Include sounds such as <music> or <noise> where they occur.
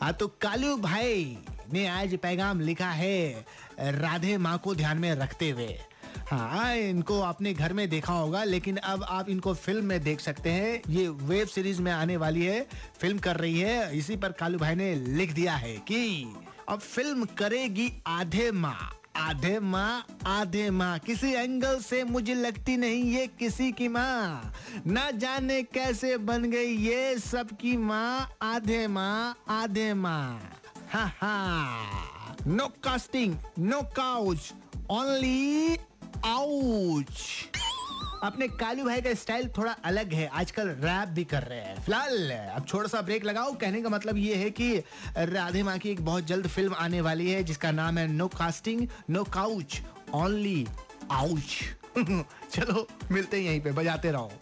हाँ तो कालू भाई ने आज पैगाम लिखा है राधे माँ को ध्यान में रखते हुए। हाँ इनको आपने घर में देखा होगा, लेकिन अब आप इनको फ़िल्म में देख सकते हैं। ये वेब सीरीज़ में आने वाली है, फ़िल्म कर रही है। इसी पर कालू भाई ने लिख दिया है कि अब फ़िल्म करेगी आधे माँ। आधे माँ आधे माँ। किसी एंगल से मुझे लगती नहीं ये किसी की माँ। ना जाने कैसे बन गई ये सबकी माँ। आधे माँ आधे माँ। हा हा। No casting no couch only ouch अपने कालू भाई का स्टाइल थोड़ा अलग है। आजकल रैप भी कर रहे हैं। फ़िलहाल, अब छोटा सा ब्रेक लगाओ। कहने का मतलब ये है कि राधे माँ की एक बहुत जल्द फ़िल्म आने वाली है, जिसका नाम है no casting, no couch, only ouch. <laughs> चलो, मिलते हैं यहीं पे। बजाते रहो।